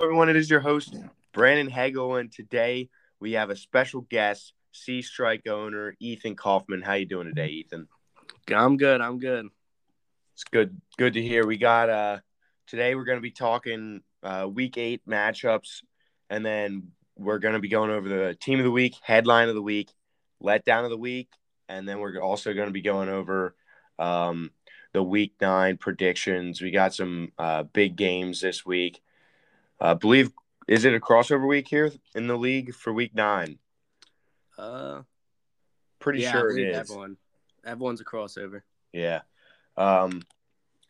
everyone. It is your host, Brandon Hagel, and today we have a special guest, Sea Strike owner Ethan Kaufman. How you doing today, Ethan? I'm good. I'm good. It's good. Good to hear. We got uh today. We're going to be talking uh, week eight matchups, and then we're going to be going over the team of the week, headline of the week, letdown of the week, and then we're also going to be going over um, the week nine predictions. We got some uh, big games this week. I believe is it a crossover week here in the league for week nine? Uh, pretty yeah, sure it is. Everyone, everyone's a crossover. Yeah. Um.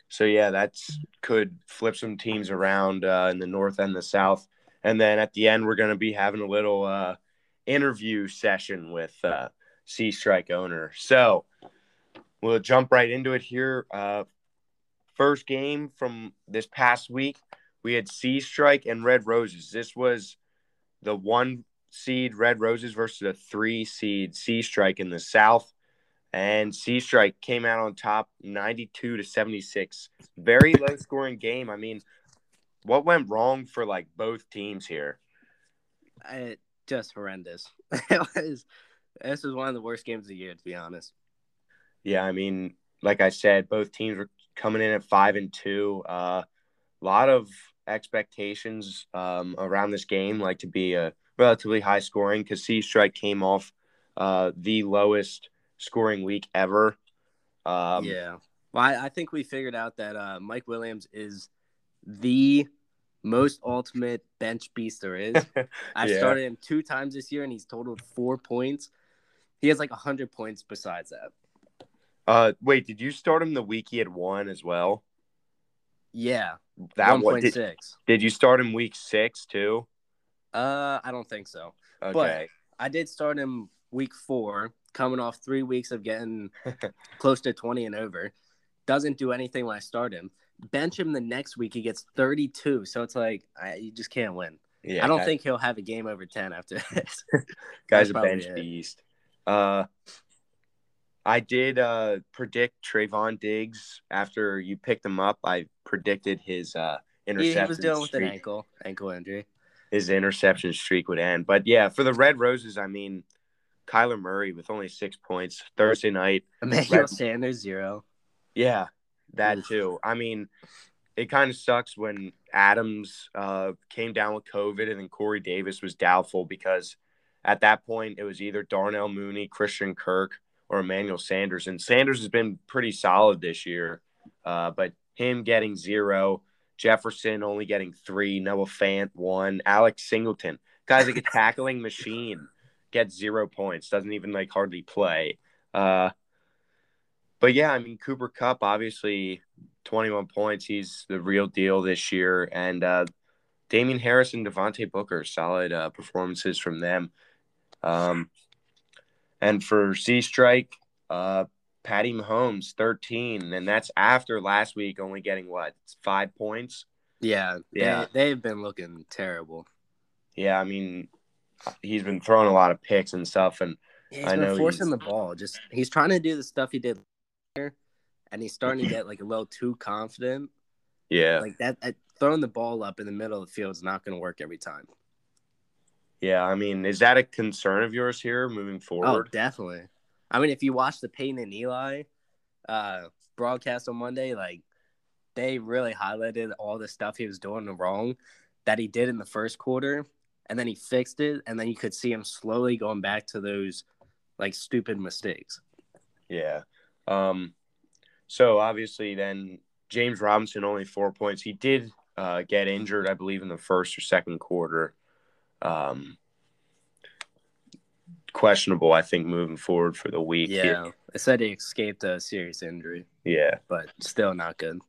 So yeah, that's could flip some teams around uh, in the north and the south, and then at the end we're going to be having a little uh, interview session with uh, Sea Strike owner. So we'll jump right into it here. Uh, first game from this past week we had Sea Strike and Red Roses. This was the one seed Red Roses versus a three seed Sea Strike in the South. And Sea Strike came out on top 92 to 76. Very low scoring game. I mean, what went wrong for like both teams here? It just horrendous. it was this was one of the worst games of the year, to be honest. Yeah, I mean, like I said, both teams were coming in at five and two. Uh, a lot of expectations um, around this game, like to be a relatively high scoring, because Sea Strike came off uh, the lowest scoring week ever. Um, yeah. Well, I, I, think we figured out that uh, Mike Williams is the most ultimate bench beast there is. I've yeah. started him two times this year, and he's totaled four points. He has like 100 points besides that. Uh, wait, did you start him the week he had won as well? Yeah, that one did, did you start him week six too? Uh, I don't think so. Okay, but I did start him week four, coming off three weeks of getting close to twenty and over. Doesn't do anything when I start him. Bench him the next week, he gets thirty-two. So it's like I, you just can't win. Yeah, I don't think he'll have a game over ten after this. Guy's a bench beast. Uh, I did uh, predict Trevon Diggs after you picked him up. I predicted his uh, interception. He, was dealing with an ankle ankle injury. His interception streak would end. But yeah, for the Red Roses, I mean, Kyler Murray with only six points Thursday night. Emmanuel Red... Sanders zero. Yeah, that too. I mean, it kind of sucks when Adams uh, came down with COVID and then Corey Davis was doubtful because at that point it was either Darnell Mooney, Christian Kirk or Emmanuel Sanders. And Sanders has been pretty solid this year, uh, but him getting zero, Jefferson only getting three, Noah Fant one, Alex Singleton, guys like a tackling machine, gets zero points, doesn't even like hardly play. Uh, but yeah, I mean Cooper Kupp obviously 21 points. He's the real deal this year, and uh, Damien Harris and Devontae Booker solid uh, performances from them. Um, and for Sea Strike, uh, Patty Mahomes, 13. And that's after last week only getting what, five points? Yeah. Yeah. They, they've been looking terrible. Yeah. I mean, he's been throwing a lot of picks and stuff. And yeah, I know forcing the ball. Just he's trying to do the stuff he did here, and he's starting to get like a little too confident. Yeah. Like that, that throwing the ball up in the middle of the field is not going to work every time. Yeah, I mean, is that a concern of yours here moving oh, forward? Oh, definitely. I mean, if you watch the Peyton and Eli uh, broadcast on Monday, like they really highlighted all the stuff he was doing wrong that he did in the first quarter, and then he fixed it, and then you could see him slowly going back to those like stupid mistakes. Yeah. Um. So obviously, then James Robinson only four points. He did uh, get injured, I believe, in the first or second quarter um, questionable. I think moving forward for the week. Yeah, I said he escaped a serious injury. Yeah, but still not good.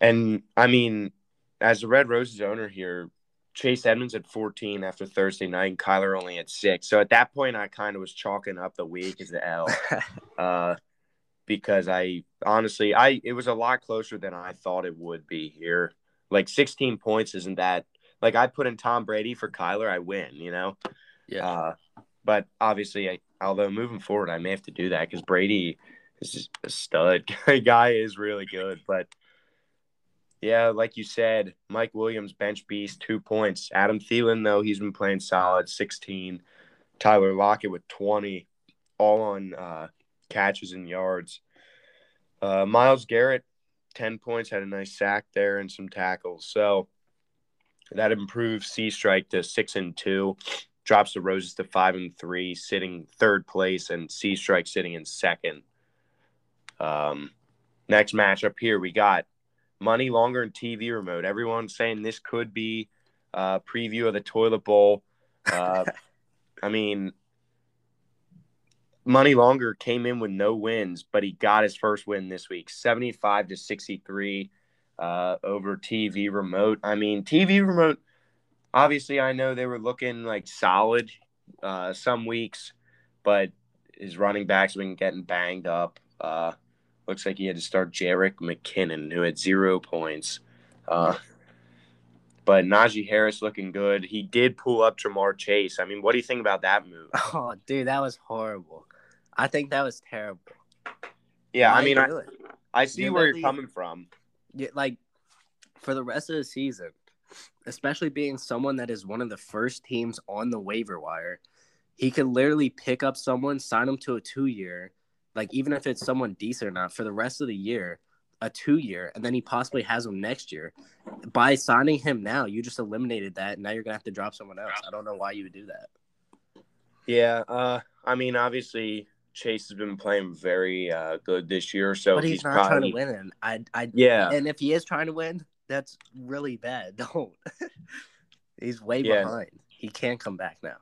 And I mean, as the Red Roses owner here, Chase Edmonds at 14 after Thursday night, and Kyler only at six. So at that point, I kind of was chalking up the week as the L, uh, because I honestly, I it was a lot closer than I thought it would be here. Like 16 points isn't that like I put in Tom Brady for Kyler, I win, you know? Yeah. Uh, but obviously, I, although moving forward, I may have to do that because Brady is just a stud. guy is really good. But Yeah, like you said, Mike Williams, bench beast, two points. Adam Thielen, though, he's been playing solid, 16. Tyler Lockett with 20, all on uh, catches and yards. Uh, Myles Garrett, 10 points, had a nice sack there and some tackles. So that improves Sea Strike to six and two, drops the Roses to five and three, sitting third place, and Sea Strike sitting in second. Um, next matchup here, we got money longer and TV remote. Everyone's saying this could be a preview of the toilet bowl. Uh, I mean, Money Longer came in with no wins, but he got his first win this week 75 to 63 uh, over TV Remote. I mean, TV Remote, obviously, I know they were looking like solid uh, some weeks, but his running backs have been getting banged up. Uh, looks like he had to start Jerick McKinnon, who had zero points. Uh, but Najee Harris looking good. He did pull up Ja'Marr Chase. I mean, what do you think about that move? Oh, dude, that was horrible. I think that was terrible. Yeah, Why I mean, I. I see You're where you're coming from. Yeah, like for the rest of the season, especially being someone that is one of the first teams on the waiver wire, he could literally pick up someone, sign them to a two year, like even if it's someone decent or not, for the rest of the year, a two year, and then he possibly has them next year. By signing him now, you just eliminated that. Now you're gonna have to drop someone else. I don't know why you would do that. Yeah, uh, I mean, obviously Chase has been playing very uh, good this year, so but he's, not probably, trying to win. And I, I, Yeah, and if he is trying to win, that's really bad. Don't. he's way Yeah. behind. He can't come back now.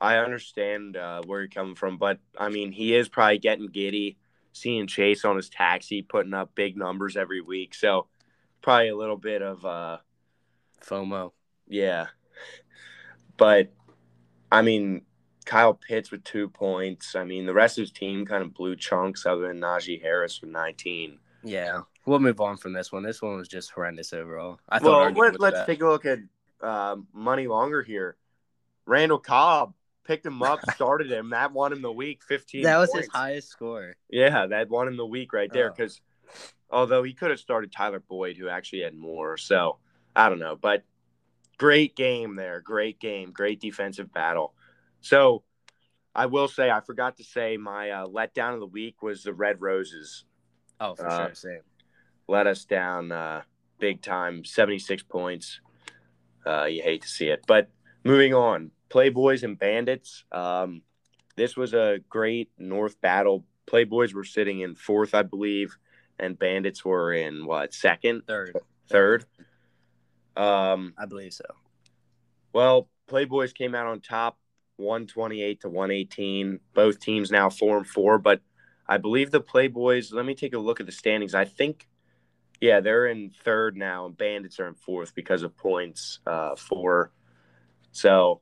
I understand uh, where you're coming from, but I mean, he is probably getting giddy, seeing Chase on his taxi, putting up big numbers every week, so probably a little bit of uh, FOMO. yeah. But I mean, Kyle Pitts with two points. I mean, the rest of his team kind of blew chunks, other than Najee Harris with 19. Yeah, we'll move on from this one. This one was just horrendous overall. I thought Well, let, let's bad. take a look at uh, money longer here. Randall Cobb picked him up, started him. That won him the week, 15 That was points. his highest score. Yeah, that won him the week right there. Oh. Because although he could have started Tyler Boyd, who actually had more. So I don't know. But great game there. Great game. Great defensive battle. So I will say, I forgot to say my uh, letdown of the week was the Red Roses. Oh, for Uh, sure, same. Let us down uh, big time, 76 points. Uh, you hate to see it. But moving on, Playboys and Bandits. Um, this was a great North battle. Playboys were sitting in fourth, I believe, and Bandits were in what, second, Third, third? Um, I believe so. well, Playboys came out on top, 128 to 118. Both teams now four and four, but I believe the Playboys. Let me take a look at the standings. I think, yeah, they're in third now, and Bandits are in fourth because of points uh, four. So,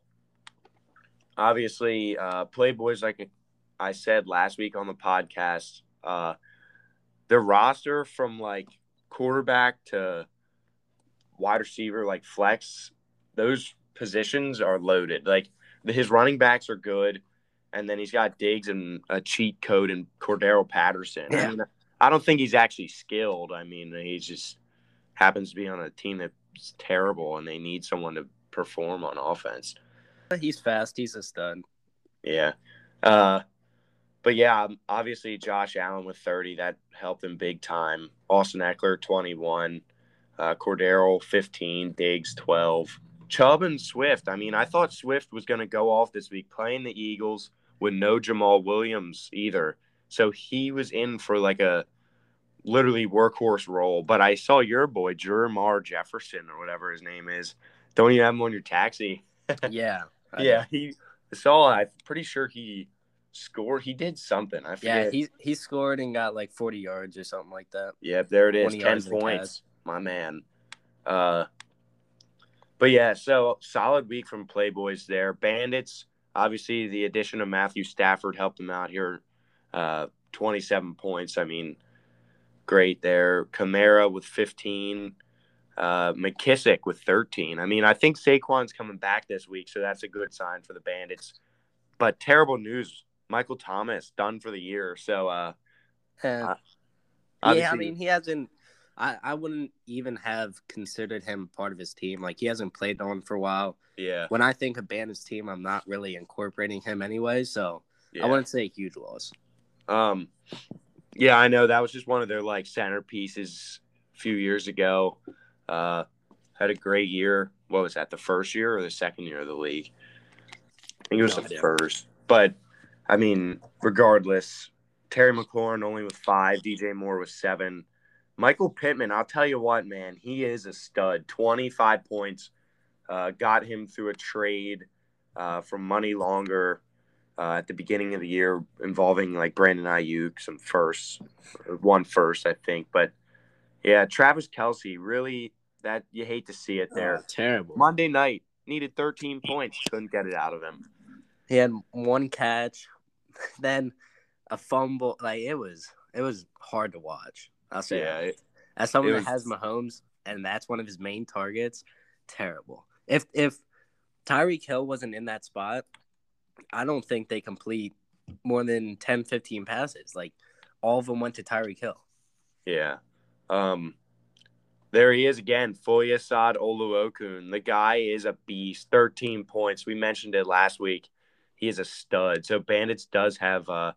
obviously, uh, Playboys, like I said last week on the podcast, uh, roster from like quarterback to wide receiver, like flex, those positions are loaded. Like his running backs are good, and then he's got Diggs and a cheat code and Cordarrelle Patterson. I, mean, I don't think he's actually skilled. I mean, he just happens to be on a team that's terrible, and they need someone to perform on offense. He's fast. He's a stud. Yeah. Uh, but yeah, um, obviously Josh Allen with 30, that helped him big time. Austin Ekeler, 21. Uh, Cordero, 15. Diggs, 12. Chubb and Swift. I mean, I thought Swift was going to go off this week playing the Eagles with no Jamaal Williams either. So he was in for like a literally workhorse role. But I saw your boy, Jermar Jefferson, or whatever his name is. Don't you have him on your taxi? Yeah. I Yeah, do. he saw. I'm pretty sure he scored. He did something. I Yeah, he he scored and got like 40 yards or something like that. Yep, there it is. Ten yards in the points, my man. Uh, but yeah, so solid week from Playboys there. Bandits, obviously, the addition of Matthew Stafford helped them out here. Uh, 27 points. I mean, great there. Kamara with 15. Uh, McKissic with 13. I mean, I think Saquon's coming back this week, so that's a good sign for the Bandits. But terrible news. Michael Thomas done for the year. So, uh, yeah, I mean he hasn't I, I wouldn't even have considered him part of his team. Like he hasn't played on for a while. Yeah. When I think of Bandit's team, I'm not really incorporating him anyway. So yeah. I wouldn't say a huge loss. Um, yeah, I know that was just one of their like centerpieces a few years ago. Uh, had a great year. What was that? The first year or the second year of the league? I think it was no the first. But I mean, regardless, Terry McLaurin only with five, DJ Moore with seven. Michael Pittman, I'll tell you what, man, he is a stud. 25 points. Uh, got him through a trade uh, from Money Longer uh, at the beginning of the year involving like Brandon Aiyuk, some firsts, one first, I think. But yeah, Travis Kelce, really, that you hate to see it there. Oh, terrible. Monday night, needed 13 points, couldn't get it out of him. He had one catch, then a fumble. Like it was, it was hard to watch. I'll say yeah, it, as someone was, that has Mahomes and that's one of his main targets, terrible. If if Tyreek Hill wasn't in that spot, I don't think they complete more than 10, 15 passes. Like all of them went to Tyreek Hill. Yeah. Um there he is again, Foyesade Oluokun. The guy is a beast. 13 points. We mentioned it last week. He is a stud. So Bandits does have a,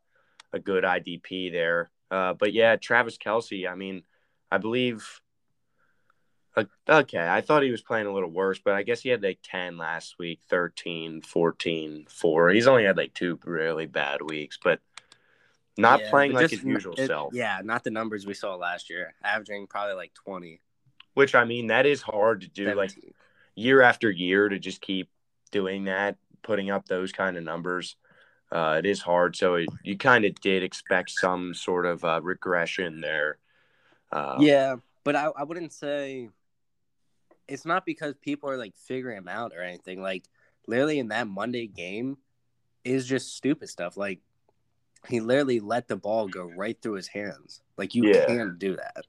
a good IDP there. Uh, but yeah, Travis Kelce. I mean, I believe. Okay, I thought he was playing a little worse, but I guess he had like 10 last week, 13, 14, 4. He's only had like two really bad weeks, but not yeah, playing but like his usual it, self. Yeah, not the numbers we saw last year, averaging probably like 20. Which, I mean, that is hard to do 17. like year after year to just keep doing that, putting up those kind of numbers uh, it is hard. So it, you kind of did expect some sort of uh, regression there. Uh, yeah, but I, I wouldn't say it's not because people are like figuring him out or anything. Like literally in that Monday game is just stupid stuff. Like he literally let the ball go right through his hands. Like you yeah. can't do that.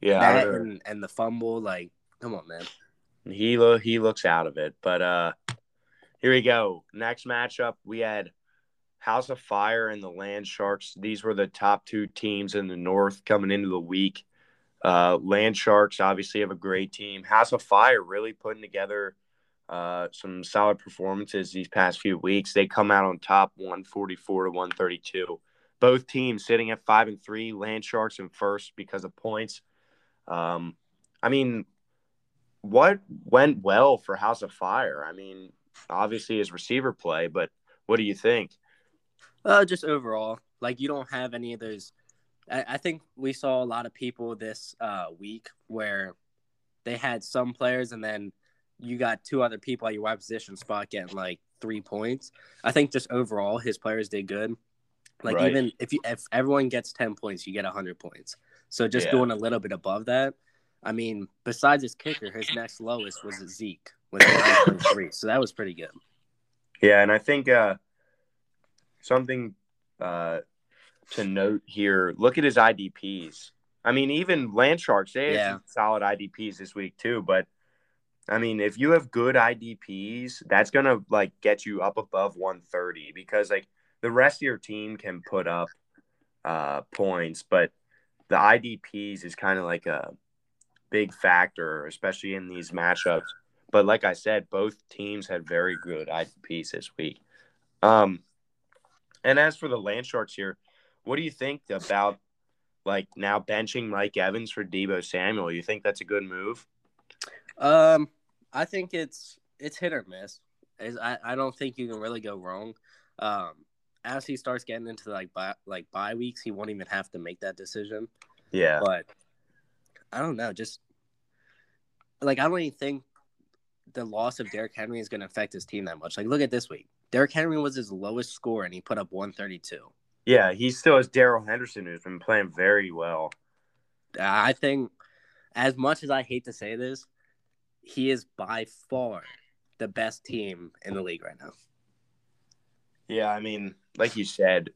Yeah, that and, and the fumble. Like, come on, man. He lo- he looks out of it, but uh, here we go. Next matchup, we had House of Fire and the Land Sharks. These were the top two teams in the North coming into the week. Uh, Land Sharks obviously have a great team. House of Fire really putting together uh, some solid performances these past few weeks. They come out on top 144 to 132. Both teams sitting at five and three. Land Sharks in first because of points. Um, I mean, what went well for House of Fire? I mean, obviously his receiver play, but what do you think? Uh, just overall, like you don't have any of those. I, I think we saw a lot of people this uh, week where they had some players, and then you got two other people at your wide position spot getting like three points. I think just overall, his players did good. Like right. even if you if everyone gets ten points, you get hundred points. So just yeah. doing a little bit above that. I mean, besides his kicker, his next lowest was Zeke 9.3. so that was pretty good. Yeah, and I think uh, something uh, to note here. Look at his IDPs. I mean, even Land Sharks, they yeah. have solid IDPs this week too. But I mean, if you have good IDPs, that's gonna like get you up above 130 because like the rest of your team can put up uh, points, but the IDPs is kind of like a big factor, especially in these matchups. But like I said, both teams had very good IDPs this week. Um, and as for the Land Sharks here, what do you think about like now benching Mike Evans for Deebo Samuel? You think that's a good move? Um, I think it's it's hit or miss. I, I don't think you can really go wrong. Um, as he starts getting into like bye, like bye weeks, he won't even have to make that decision. Yeah, but I don't know. Just like I don't even think the loss of Derrick Henry is going to affect his team that much. Like, look at this week. Derrick Henry was his lowest score, and he put up 132. Yeah, he still has Darrell Henderson, who's been playing very well. Uh, I think, as much as I hate to say this, he is by far the best team in the league right now. Yeah, I mean, like you said,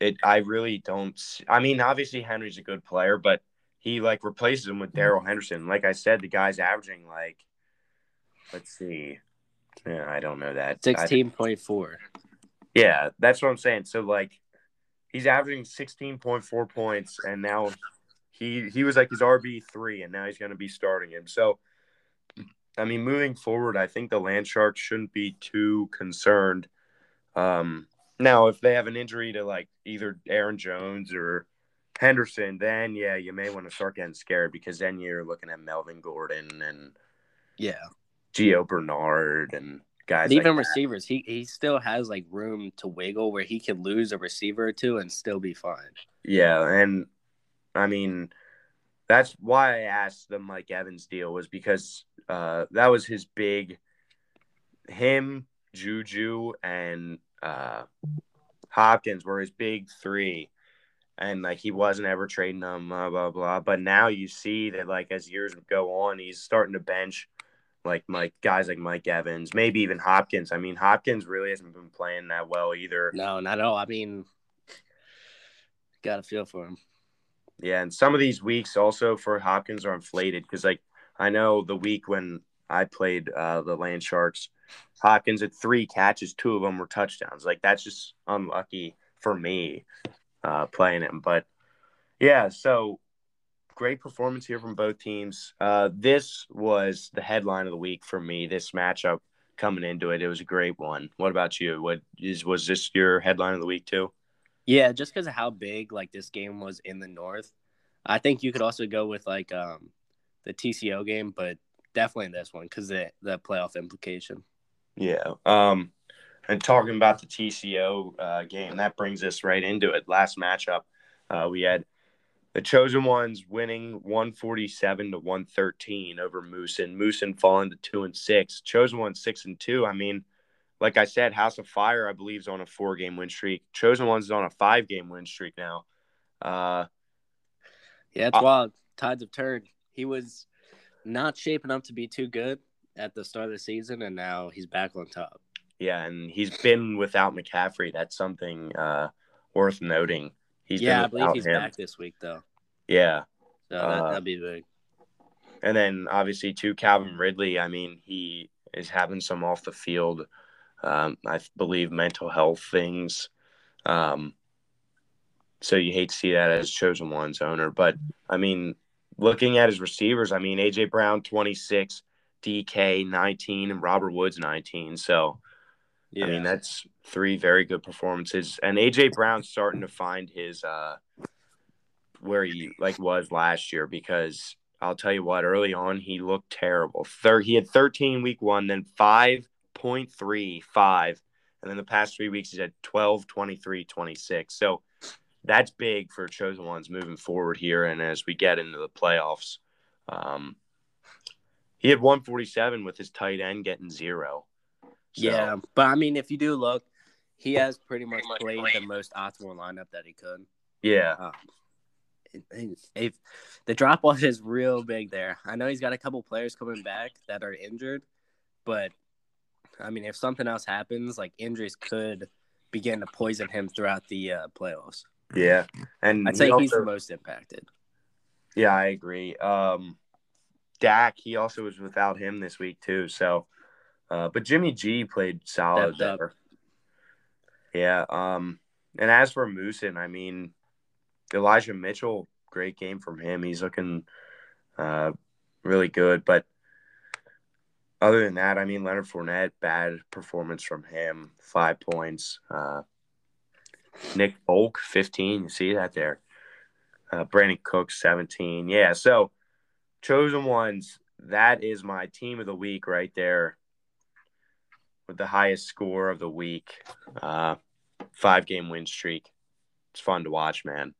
it. I really don't. I mean, obviously Henry's a good player, but he like replaces him with mm-hmm. Darrell Henderson. Like I said, the guy's averaging like Let's see. Yeah, I don't know that. Sixteen point four. Yeah, that's what I'm saying. So like, he's averaging sixteen point four points, and now he he was like his RB three, and now he's going to be starting him. So, I mean, moving forward, I think the Land Sharks shouldn't be too concerned. Um, now, if they have an injury to like either Aaron Jones or Henderson, then yeah, you may want to start getting scared because then you're looking at Melvin Gordon and yeah, Gio Bernard and guys. Even like receivers, he he still has like room to wiggle where he can lose a receiver or two and still be fine. Yeah, and I mean that's why I asked the Mike Evans deal was because uh, that was his big him, Juju, and uh, Hopkins were his big three. And like he wasn't ever trading them, blah blah blah. But now you see that like as years go on, he's starting to bench like Mike guys like Mike Evans, maybe even Hopkins. I mean, Hopkins really hasn't been playing that well either. No, not at all. I mean, got a feel for him. Yeah, and some of these weeks also for Hopkins are inflated because like I know the week when I played uh, the Land Sharks, Hopkins had three catches, two of them were touchdowns. Like that's just unlucky for me uh, playing him. But yeah, so great performance here from both teams. Uh, this was the headline of the week for me. This matchup coming into it, it was a great one. What about you? What is was this your headline of the week too? Yeah, just because of how big like this game was in the North, I think you could also go with like um, the TCO game, but definitely this one because the the playoff implication. Yeah. Um, and talking about the TCO uh, game, that brings us right into it. Last matchup, uh, we had the chosen ones winning 147 to 113 over Moosin. Moosin falling to two and six. Chosen ones six and two. I mean, like I said, House of Fire, I believe, is on a four game win streak. Chosen ones is on a five game win streak now. Uh, yeah, it's uh, wild. Tides have turned. He was not shaping up to be too good at the start of the season, and now he's back on top. Yeah, and he's been without McCaffrey. That's something uh, worth noting. He's yeah, I believe he's him. back this week though. Yeah, so that, uh, that'd be big. And then obviously to Calvin Ridley. I mean, he is having some off the field, um, I believe, mental health things. Um, so you hate to see that as chosen one's owner, but I mean, looking at his receivers, I mean, AJ Brown twenty six, DK nineteen, and Robert Woods nineteen. So yeah. I mean, that's three very good performances. And AJ Brown's starting to find his uh where he like was last year because I'll tell you what, early on he looked terrible. Third he had 13 week one, then 5.35, and then the past three weeks he's had 12, 23, 26. So that's big for chosen ones moving forward here. And as we get into the playoffs, um, he had 147 with his tight end getting zero. So, yeah, but I mean, if you do look, he has pretty much played the most optimal lineup that he could. Yeah. Um, if the drop off is real big there. I know he's got a couple players coming back that are injured, but I mean, if something else happens, like injuries could begin to poison him throughout the uh, playoffs. Yeah, and I'd say he he's the most impacted. Yeah, I agree. Um, Dak, he also was without him this week too. So uh, but Jimmy G played solid there. Yeah. Um, and as for Moosin, I mean, Elijah Mitchell, great game from him. He's looking uh, really good. But other than that, I mean, Leonard Fournette, bad performance from him, five points. Uh, Nick Folk, 15. You see that there. Uh, Brandin Cook, 17. Yeah. So, chosen ones, that is my team of the week right there with the highest score of the week, uh, five game win streak. It's fun to watch, man.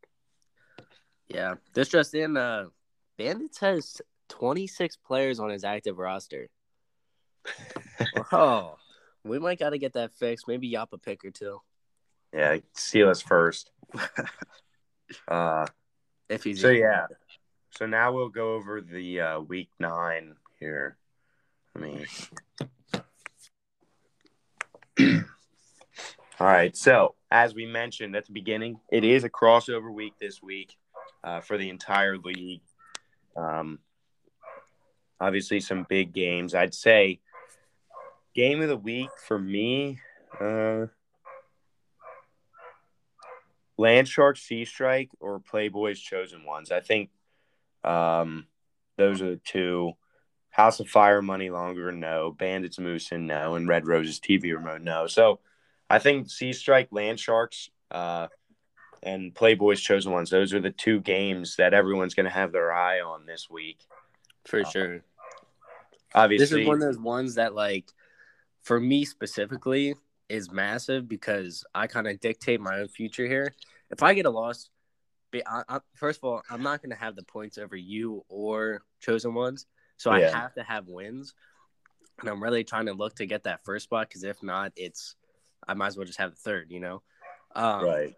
Yeah, this just in. Uh, Bandits has 26 players on his active roster. oh, we might got to get that fixed. Maybe Yapa a pick or two. Yeah, steal us first. uh, if he's so, yeah. So now we'll go over the uh, week nine here. I mean, All right. So, as we mentioned at the beginning, it is a crossover week this week uh, for the entire league. Um, obviously, some big games. I'd say game of the week for me uh, Land Shark Sea Strike or Playboys Chosen Ones. I think Um, those are the two. House of Fire money longer, no. Bandits Moose, Moosin, no. And Red Roses TV remote, no. So I think Sea Strike, Land Sharks, uh, and Playboys Chosen Ones, those are the two games that everyone's going to have their eye on this week. For uh, sure. Obviously, this is one of those ones that, like, for me specifically, is massive because I kind of dictate my own future here. If I get a loss, I, I, first of all, I'm not going to have the points over you or chosen ones, so yeah. I have to have wins, and I'm really trying to look to get that first spot because if not, it's I might as well just have the third, you know. Um, right.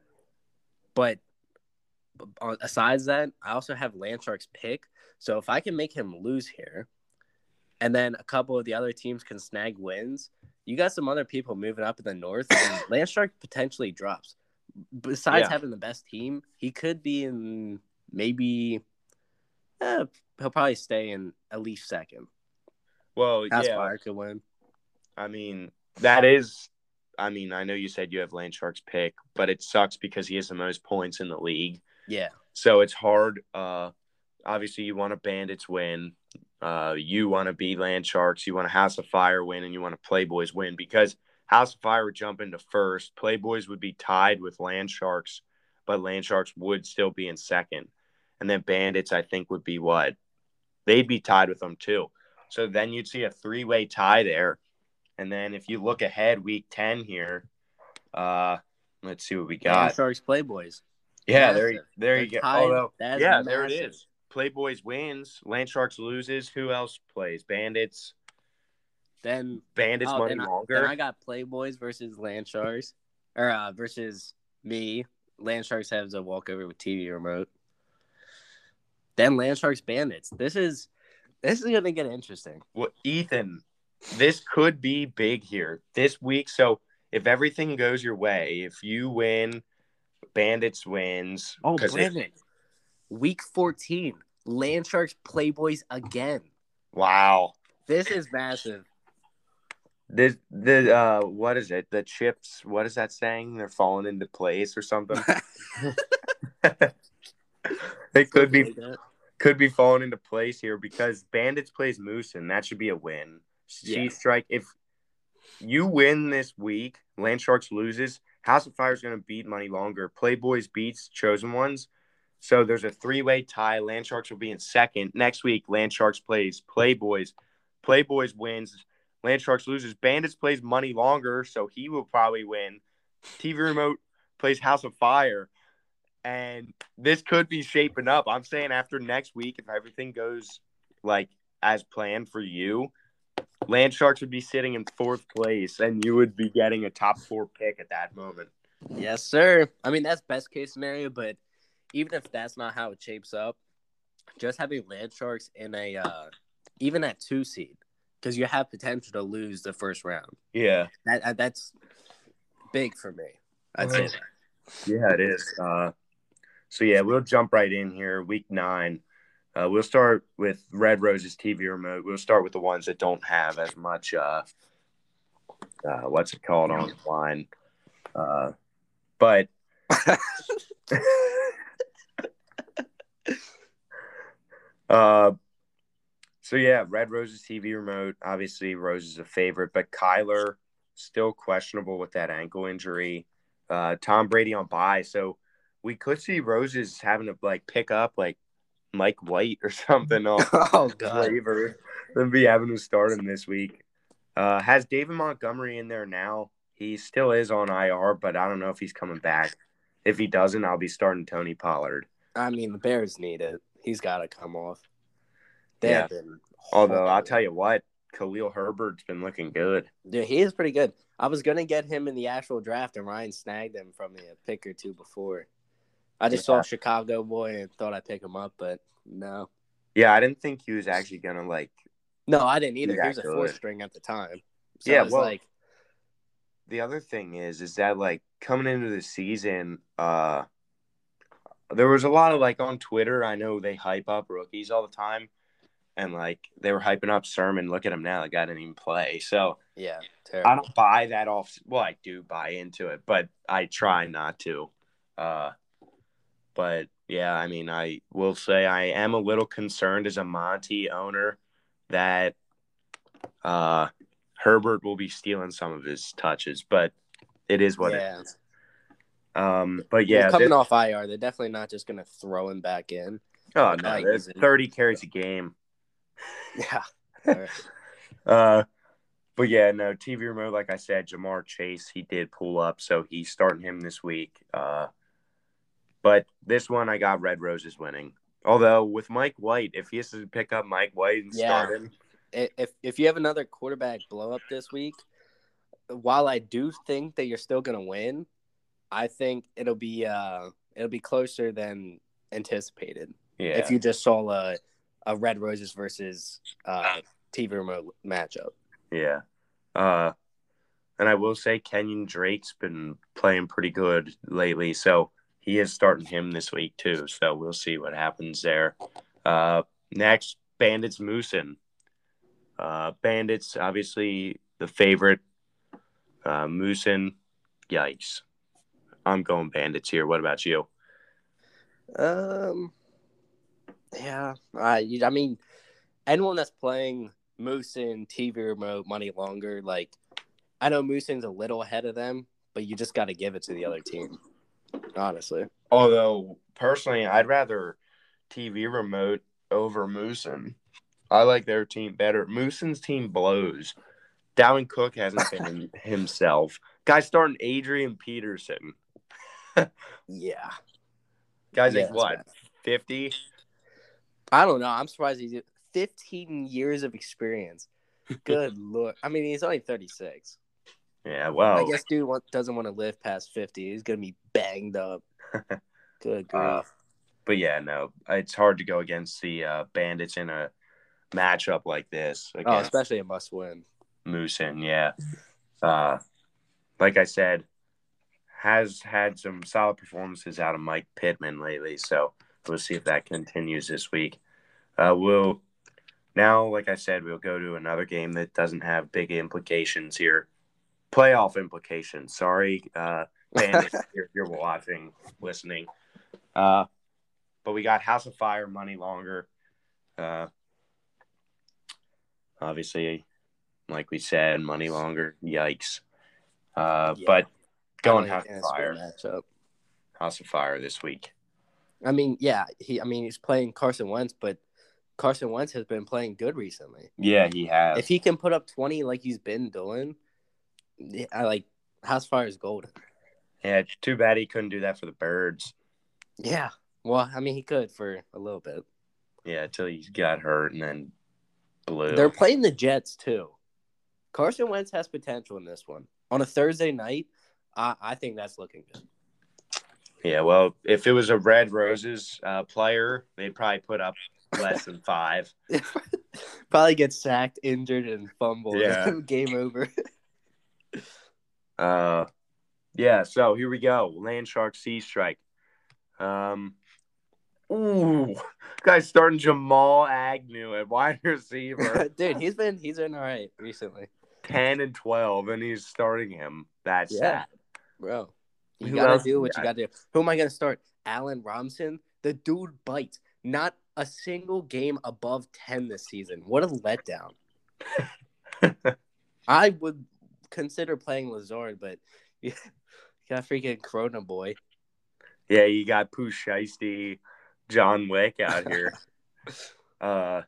But aside that, I also have Landshark's pick, so if I can make him lose here, and then a couple of the other teams can snag wins, you got some other people moving up in the north, and Landshark potentially drops besides yeah. having the best team, he could be in maybe. Eh, he'll probably stay in at least second. Well, that's yeah. why I could win. I mean, that is. I mean, I know you said you have Land Sharks pick, but it sucks because he has the most points in the league. Yeah. So it's hard. Uh, obviously, you want a Bandits win. Uh, you want to be Land Sharks. You want a House of Fire win, and you want a Playboys win because House of Fire would jump into first. Playboys would be tied with Land Sharks, but Land Sharks would still be in second. And then Bandits, I think, would be what? They'd be tied with them too. So then you'd see a three way tie there. And then if you look ahead, week 10 here, uh, let's see what we got. Land Sharks Playboys. Yeah, massive. there, there you go. Although, yeah, massive. there it is. Playboys wins. Land Sharks loses. Who else plays? Bandits. Then Bandits oh, money then longer. I, then I got Playboys versus Land Sharks, or uh, versus me. Land Sharks has a walkover with TV remote. Then Land Sharks Bandits. This is this is gonna get interesting. Well, Ethan, this could be big here this week. So if everything goes your way, if you win, Bandits wins. Oh, Brandon. It... Week 14, Land Sharks Playboys again. Wow. This is massive. The the uh what is it? The chips, what is that saying? They're falling into place or something. they could be could be falling into place here because Bandits plays Moose and that should be a win. Sea yeah. Strike if you win this week, Land Sharks loses, House of Fire is going to beat Money Longer. Playboys beats Chosen Ones. So there's a three-way tie. Land Sharks will be in second. Next week, Land Sharks plays Playboys. Playboys wins. Land Sharks loses. Bandits plays money longer, so he will probably win. TV Remote plays House of Fire. And this could be shaping up. I'm saying after next week, if everything goes like as planned for you, Land Sharks would be sitting in fourth place and you would be getting a top four pick at that moment. Yes, sir. I mean, that's best case scenario, but even if that's not how it shapes up, just having Land Sharks in a uh, even at two seed because you have potential to lose the first round. Yeah, that that's big for me. I'd say that. Yeah, it is. Uh, so yeah, we'll jump right in here. Week nine. Uh, we'll start with Red Roses TV remote. We'll start with the ones that don't have as much. Uh, uh, what's it called online? Uh, but uh, so yeah, Red Roses TV remote. Obviously, Rose is a favorite, but Kyler still questionable with that ankle injury. Uh, Tom Brady on bye, so we could see Roses having to like pick up like Mike White or something on oh, God. flavor and be having to start him this week. Uh, has David Montgomery in there now? He still is on IR, but I don't know if he's coming back. If he doesn't, I'll be starting Tony Pollard. I mean, the Bears need it. He's got to come off. They yeah. Although I'll tell you what, Khalil Herbert's been looking good. Yeah, he is pretty good. I was gonna get him in the actual draft, and Ryan snagged him from me a pick or two before. I just yeah. saw Chicago boy and thought I'd pick him up, but no. Yeah, I didn't think he was actually gonna like. No, I didn't either. He was a fourth string at the time. So yeah, well, like. The other thing is, is that like coming into the season, uh, there was a lot of like on Twitter. I know they hype up rookies all the time and like they were hyping up Sermon. Look at him now; the guy didn't even play. So yeah, terrible. I don't buy that off. Well, I do buy into it, but I try not to. Uh, but yeah, I mean, I will say I am a little concerned as a Monty owner that uh, Herbert will be stealing some of his touches, but it is what yeah. it is. Um, but yeah, Well, coming this- off IR, they're definitely not just gonna throw him back in. oh no, Like, there's is it- 30 carries a game. Yeah. Uh, but yeah, no TV remote. Like I said, Ja'Marr Chase he did pull up, so he's starting him this week. Uh, but this one I got Red Roses winning. Although with Mike White, if he has to pick up Mike White and Yeah. start him, if if you have another quarterback blow up this week, while I do think that you're still gonna win, I think it'll be uh it'll be closer than anticipated. yeah, If you just saw a a Red Roses versus uh TV remote matchup. yeah. Uh, and I will say Kenyan Drake's been playing pretty good lately, so he is starting him this week too. So we'll see what happens there. Uh, next, Bandits Moosin. Uh, Bandits, obviously the favorite. Uh, Moosin, yikes. I'm going Bandits here. What about you? Um, yeah, I I mean, anyone that's playing Moosin TV remote money longer, like I know Moosin's a little ahead of them, but you just got to give it to the other team. Honestly, Although personally, I'd rather TV remote over Moosin. I like their team better. Moosin's team blows. Dalvin Cook hasn't been himself. Guy starting Adrian Peterson. yeah. Guys Yeah, like what? Fifty? I don't know. I'm surprised he's 15 years of experience. Good lord. I mean, he's only 36. Yeah. Well, I guess dude want, doesn't want to live past 50. He's gonna be banged up. Good grief. Uh, but yeah, no, it's hard to go against the uh, Bandits in a matchup like this oh, especially a must win. Moosin. Yeah. Uh, like I said, has had some solid performances out of Mike Pittman lately. So we'll see if that continues this week. Uh, we'll now, like I said, we'll go to another game that doesn't have big implications here. Playoff implications. Sorry, uh, Bandits, if you're, you're watching, listening. Uh, but we got House of Fire money longer. Uh, obviously, like we said, money longer. Yikes. Uh, Yeah. But going House of Fire, it's a good matchup. House of Fire this week. I mean, yeah, he. I mean, he's playing Carson Wentz, but Carson Wentz has been playing good recently. Yeah, he has. If he can put up twenty like he's been doing, I like House Fire is golden. yeah, it's too bad he couldn't do that for the Birds. Yeah. Well, I mean, he could for a little bit. Yeah, until he got hurt and then blew. They're playing the Jets too. Carson Wentz has potential in this one on a Thursday night. I, I think that's looking good. Yeah, well, if it was a Red Roses uh, player, they'd probably put up less than five. Probably get sacked, injured, and fumbled. Yeah. Game over. Uh, yeah. So here we go. Land Shark Sea Strike. Um, ooh, guys starting Jamal Agnew at wide receiver, Dude, he's been he's been all right recently, ten and twelve, and he's starting him. That's Yeah. sad. bro. You Who gotta else do what you gotta do. Who am I gonna start? Allen Robinson. The dude bites. Not a single game above ten this season. What a letdown. I would consider playing Lazard, but you got freaking Corona boy. Yeah, you got Pooh Shiesty, John Wick out here. uh,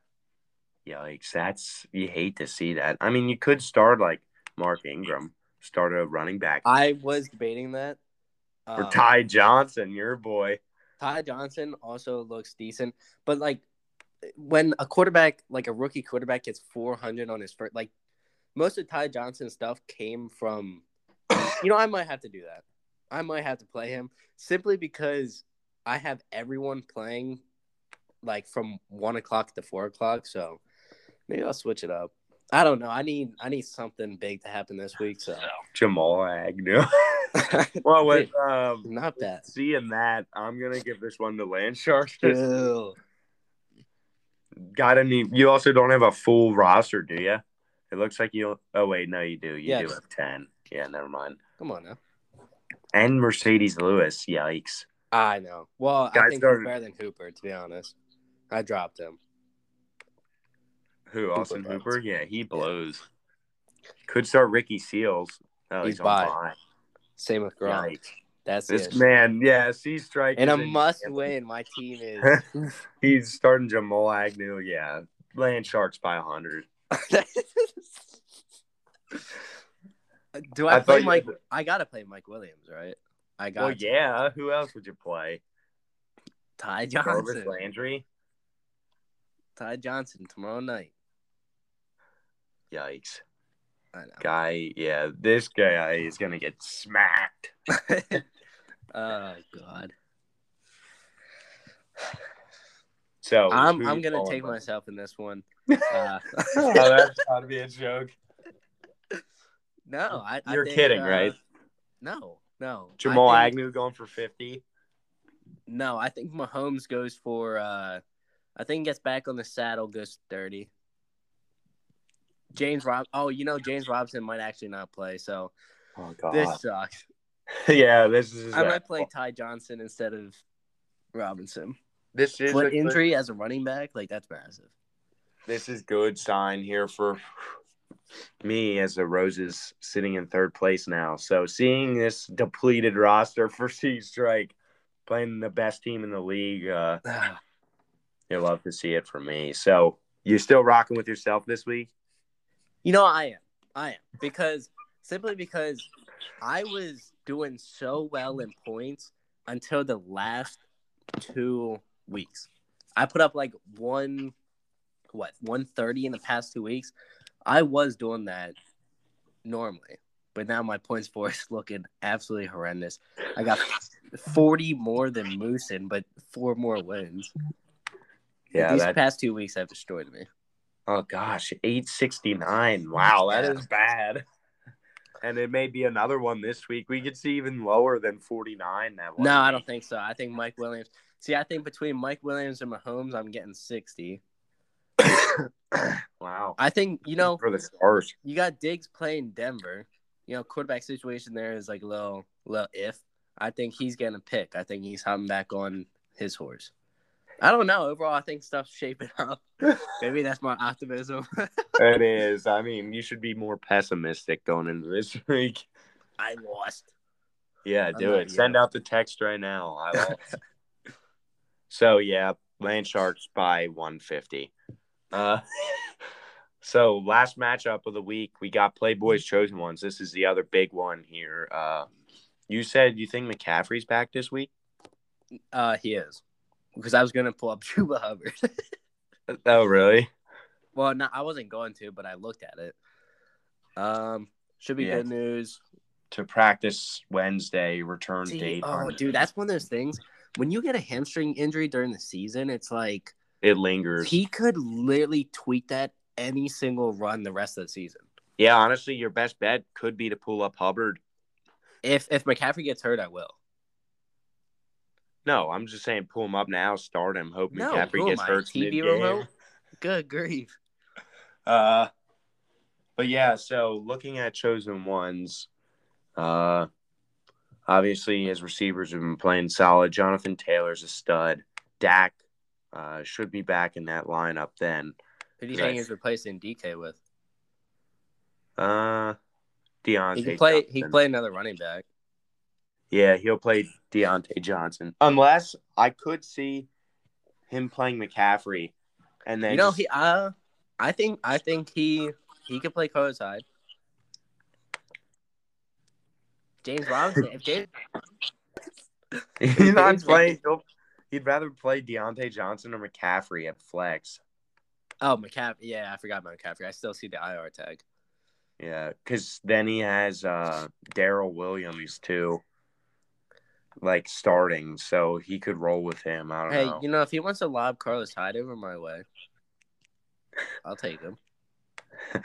yikes! That's you hate to see that. I mean, you could start like Mark Ingram, start a running back, I was debating that. or Um, Ty Johnson, your boy. Ty Johnson also looks decent, but like when a quarterback, like a rookie quarterback, gets 400 on his first, like most of Ty Johnson's stuff came from. You know, I might have to do that. I might have to play him simply because I have everyone playing like from one o'clock to four o'clock. So maybe I'll switch it up. I don't know. I need I need something big to happen this week. So Jamal Agnew. well, with um, not that seeing that, I'm gonna give this one to Land Sharks. Got any? You also don't have a full roster, do you? It looks like you. Oh wait, no, you do. You Yeah. do have ten. Yeah, never mind. Come on now. And Marcedes Lewis. Yikes. I know. Well, I think started- he's better than Hooper, to be honest. I dropped him. Who? Austin blows. Hooper? Yeah, he blows. Could start Ricky Seals. Oh, He's he's, bye. Same with Gronk. Yikes. That's This it. man, yeah, he's striking. And a is in- must win. My team is. He's starting Jamal Agnew. Yeah, Land Sharks by hundred. Do I, I play thought you- Mike? I gotta play Mike Williams, right? I got Well, yeah. Who else would you play? Ty Johnson, Jarvis Johnson. Landry. Ty Johnson tomorrow night. Yikes, I know. guy. Yeah, this guy is gonna get smacked. oh God. So I'm I'm gonna take bud? myself in this one. Uh, oh, that's gotta be a joke. no, I. I You're think, kidding, uh, right? No, no. Jamal think- Agnew going for fifty. No, I think Mahomes goes for. uh I think he gets back on the saddle, goes thirty. James Rob. Oh, you know James Robinson might actually not play, so Oh God. this sucks. yeah, this is. I might play Ty Johnson instead of Robinson. This is a Foot injury as a running back, like that's massive. This is good sign here for me as the Roses sitting in third place now. So seeing this depleted roster for Sea Strike playing the best team in the league, uh, you love to see it for me. So you still rocking with yourself this week? You know, I am. I am because simply because I was doing so well in points until the last two weeks. I put up like one, what, one thirty in the past two weeks. I was doing that normally, but now my points for is looking absolutely horrendous. I got forty more than Moosin, but four more wins. Yeah, These that. past two weeks have destroyed me. Oh gosh, eight sixty nine. Wow, that Yeah. is bad. And it may be another one this week. We could see even lower than forty nine. That one. No, I don't think so. I think Mike Williams. See, I think between Mike Williams and Mahomes, I'm getting 60. wow. I think, you know, For the stars. you got Diggs playing Denver. You know, quarterback situation there is like a little, little if. I think he's getting a pick. I think he's hopping back on his horse. I don't know. Overall, I think stuff's shaping up. Maybe that's my optimism. It is. I mean, you should be more pessimistic going into this week. I lost. Yeah, do it. Send out the text right now. I lost. so yeah, Land Sharks by 150. Uh, so last matchup of the week, we got Playboys chosen ones. This is the other big one here. Uh, you said you think McCaffrey's back this week? Uh, he is. Because I was going to pull up Chuba Hubbard. Oh, really? well, no, I wasn't going to, but I looked at it. Um, should be Yeah. good news. To practice Wednesday, return See, date. oh, dude, that's one of those things. When you get a hamstring injury during the season, it's like it lingers. he could literally tweak that any single run the rest of the season. yeah, honestly, your best bet could be to pull up Hubbard. If if McCaffrey gets hurt, I will. No, I'm just saying, pull him up now, start him. Hope No, McCaffrey gets hurt. TV remote? Good grief. Uh, but yeah, so looking at chosen ones, uh, obviously his receivers have been playing solid. Jonathan Taylor's a stud. Dak uh, should be back in that lineup then. Who do you think he's replacing DK with? Uh, Diontae. He can play. He can play another running back. Yeah, he'll play Diontae Johnson. Unless I could see him playing McCaffrey, and then you know, he. Uh, I think. I think he. He could play Hyde. James Robinson. If James, he's not James playing. He'll, he'd rather play Diontae Johnson or McCaffrey at flex. oh, McCaffrey. Yeah, I forgot about McCaffrey. I still see the IR tag. Yeah, because then he has uh, Darrel Williams too, like starting, so he could roll with him. I don't know. Hey, know. you know, if he wants to lob Carlos Hyde over my way, I'll take him.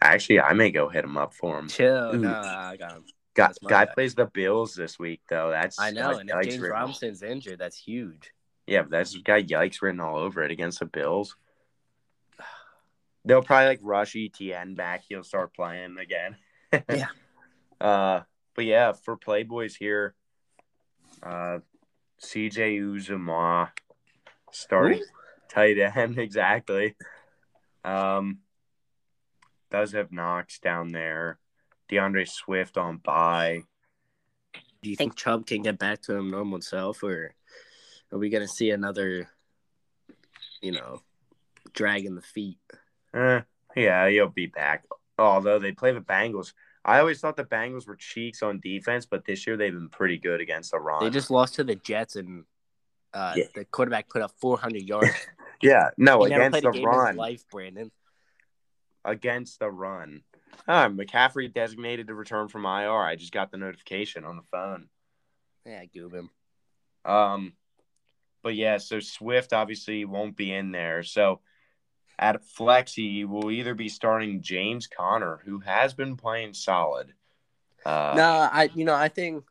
Actually, I may go hit him up for him. Chill. Ooh. No, I got him. Guy, guy bad. plays the Bills this week though. That's I know. And if James written Robinson's injured, that's huge. Yeah, but that's got yikes written all over it against the Bills. They'll probably like rush Etienne back. He'll start playing again. Yeah. Uh, but yeah, for Playboys here, uh, CJ Uzomah starting Who? tight end exactly. Um, does have Knox down there. DeAndre Swift on bye. Do you think Chubb can get back to his normal self, or are we gonna see another, you know, dragging the feet? Eh, yeah, he'll be back. Although they play the Bengals. I always thought the Bengals were cheeks on defense, but this year they've been pretty good against the run. They just lost to the Jets, and uh, Yeah. the quarterback put up 400 yards. yeah, no, he against the a game in his run. life, Brandon. Against the run. Ah, McCaffrey designated to return from IR. I just got the notification on the phone. Yeah, goob him. Um, but yeah, so Swift obviously won't be in there. So at flex, he will either be starting James Conner, who has been playing solid. Uh, no, I you know I think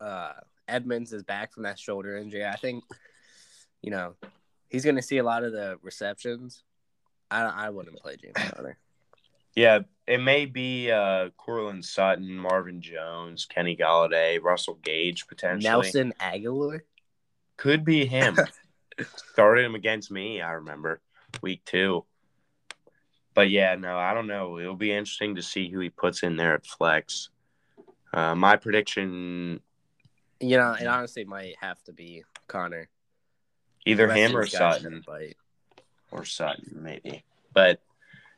uh, Edmonds is back from that shoulder injury. I think you know he's going to see a lot of the receptions. I I wouldn't play James Conner. Yeah, it may be uh, Courtland Sutton, Marvin Jones, Kenny Golladay, Russell Gage potentially. Nelson Agholor. Could be him. Started him against me, I remember, week two. But yeah, no, I don't know. It'll be interesting to see who he puts in there at flex. Uh, my prediction You know, it honestly might have to be Conner. either The him or these guys are Sutton. bite. Or Sutton, maybe. But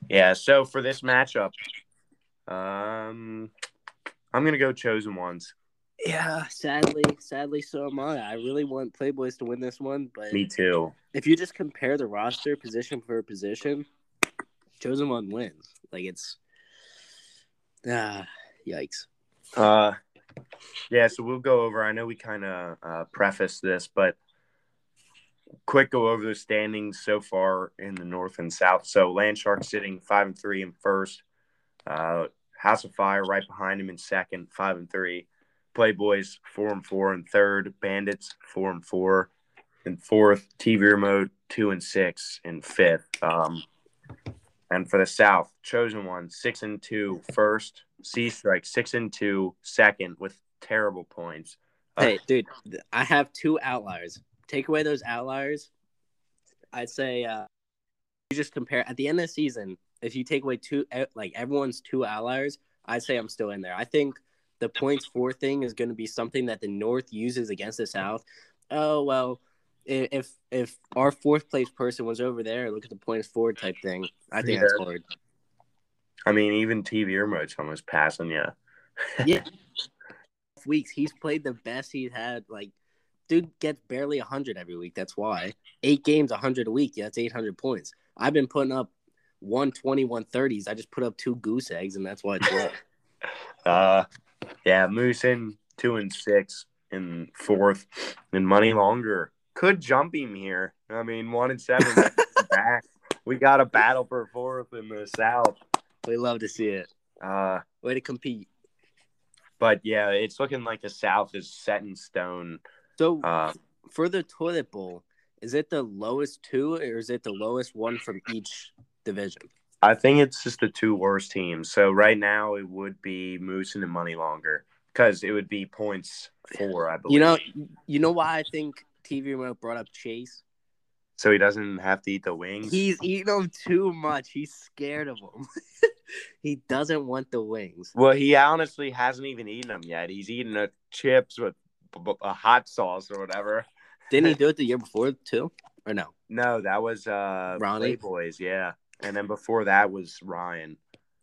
yeah, so for this matchup, um, I'm going to go chosen ones. Yeah, sadly, sadly, so am I. I really want Playboys to win this one, but Me too. if you just compare the roster position for position, chosen one wins. Like it's ah, yikes. Uh, yeah, so we'll go over. I know we kind of uh, prefaced this, but quick go over the standings so far in the North and South. So Landshark sitting five and three in first. Uh, House of Fire right behind him in second, five and three. Playboys four and four in third. Bandits four and four in fourth. TV Remote two and six in fifth. Um, and for the South, chosen one six and two first. Sea Strike six and two second with terrible points. Uh, Hey, dude, I have two outliers. Take away those outliers. I'd say uh, you just compare at the end of the season. If you take away two, like everyone's two outliers, I'd say I'm still in there. I think the points four thing is going to be something that the North uses against the South. Oh well, if if our fourth place person was over there, look at the points forward type thing. I think that's hard. I mean, even TV remote's almost passing you. Yeah. Weeks he's played the best he's had. Like, dude gets barely hundred every week. That's why eight games, hundred a week. Yeah, that's eight hundred points. I've been putting up 120, 130s. I just put up two goose eggs, and that's why it's low. Uh, yeah, Moose in two and six in fourth, and Money Longer could jump him here. I mean, one and seven back. We got a battle for fourth in the South. we love to see it. Uh, Way to compete. but yeah, it's looking like the South is set in stone. So Uh, for the toilet bowl, is it the lowest two, or is it the lowest one from each division? I think it's just the two worst teams. So right now it would be Moose and Money Longer because it would be points four, I believe. You know, you know why I think TV remote brought up Chase. so he doesn't have to eat the wings. He's eating them too much. He's scared of them. he doesn't want the wings. Well, he honestly hasn't even eaten them yet. He's eating the chips with a hot sauce or whatever. Didn't he do it the year before too? Or no? No, that was uh Ronnie? Boys, yeah. And then before that was Ryan.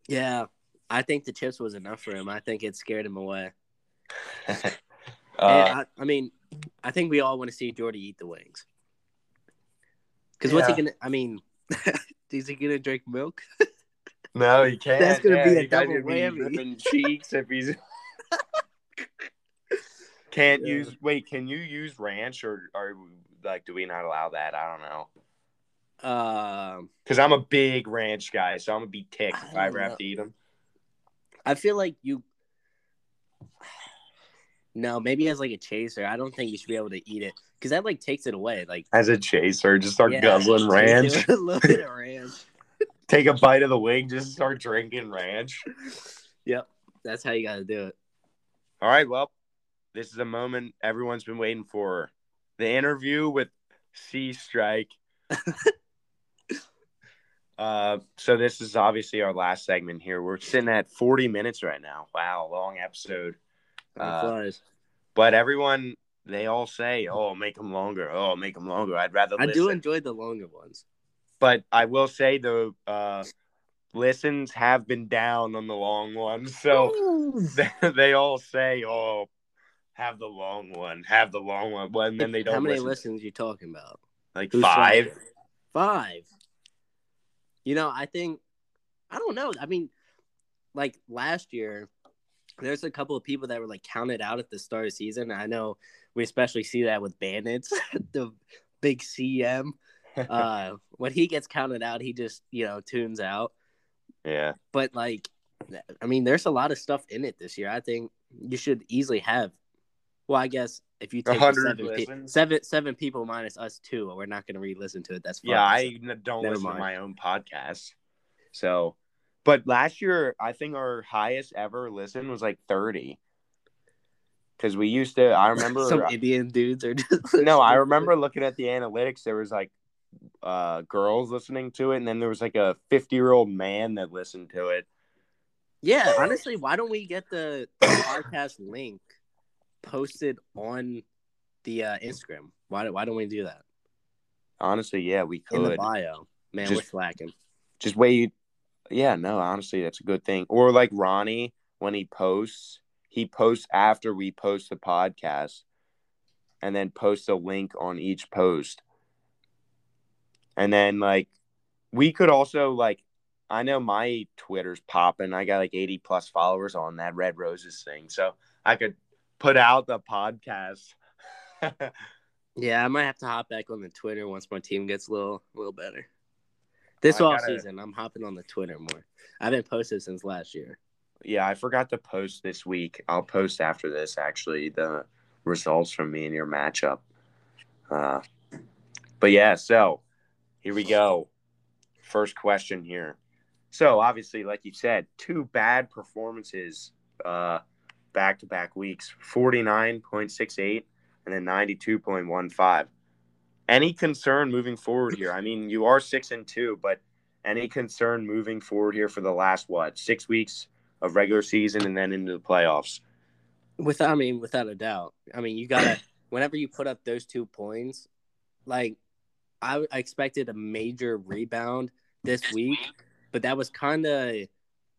Yeah. I think the chips was enough for him. I think it scared him away. uh, I, I mean, I think we all want to see Jordy eat the wings. Because what's he gonna? I mean, is he gonna drink milk? no, he can't. That's gonna be a double gonna be whammy. cheeks if he's. Can't Yeah. use. Wait, can you use ranch or or like do we not allow that? I don't know. Um, Because I'm a big ranch guy, so I'm gonna be ticked if I I ever don't have to eat them. I feel like you. No, maybe as like a chaser. I don't think you should be able to eat it because that like takes it away. Like As a chaser, just start yeah, guzzling ranch. a little bit of ranch. Take a bite of the wing, just start drinking ranch. Yep, that's how you got to do it. All right, well, this is a moment everyone's been waiting for. The interview with Sea Strike. uh, so this is obviously our last segment here. We're sitting at 40 minutes right now. Wow, long episode. Uh, but everyone, they all say, "Oh, make them longer. Oh, make them longer." I'd rather. I listen. do enjoy the longer ones. but I will say the uh, listens have been down on the long ones. So they, they all say, "Oh, have the long one, have the long one," but and then they don't. How many listen. listens you talking about? Like Who's five. saying? Five. You know, I think I don't know. I mean, like last year, there's a couple of people that were like counted out at the start of the season. I know we especially see that with Bandits, the big CM. Uh, when he gets counted out, he just you know tunes out. Yeah. But like, I mean, there's a lot of stuff in it this year. I think you should easily have. Well, I guess if you take seven, pe- seven seven people minus us two, we're not going to re-listen to it. That's fine. Yeah, I So- don't listen mind. to my own podcast. So, but last year, I think our highest ever listen was like 30. Because we used to, I remember, some Indian dudes are just no, I remember looking at the analytics. There was like uh, girls listening to it, and then there was like a 50 year old man that listened to it. Yeah, honestly, why don't we get the, the podcast link posted on the uh, Instagram? Why why don't we do that Honestly, yeah, we in the could. bio? Man, Just- we're slacking. Just wait. Yeah, no, honestly, that's a good thing. Or like Ronnie, when he posts, he posts after we post the podcast and then posts a link on each post. And then, like, we could also, like, I know my Twitter's popping. I got like 80 plus followers on that Red Roses thing. So I could put out the podcast. Yeah, I might have to hop back on the Twitter once my team gets a little a little better. This I off gotta- season, I'm hopping on the Twitter more. I haven't posted since last year. yeah, I forgot to post this week. I'll post after this actually the results from me and your matchup. Uh, but yeah, so here we go. First question here. So obviously, like you said, two bad performances uh back to back weeks 49.68 and then 92.15. Any concern moving forward here? I mean, you are six and two, but any concern moving forward here for the last what six weeks of regular season and then into the playoffs? Without, I mean, without a doubt. I mean, you gotta. whenever you put up those two points, like I, I expected a major rebound this week, but that was kind of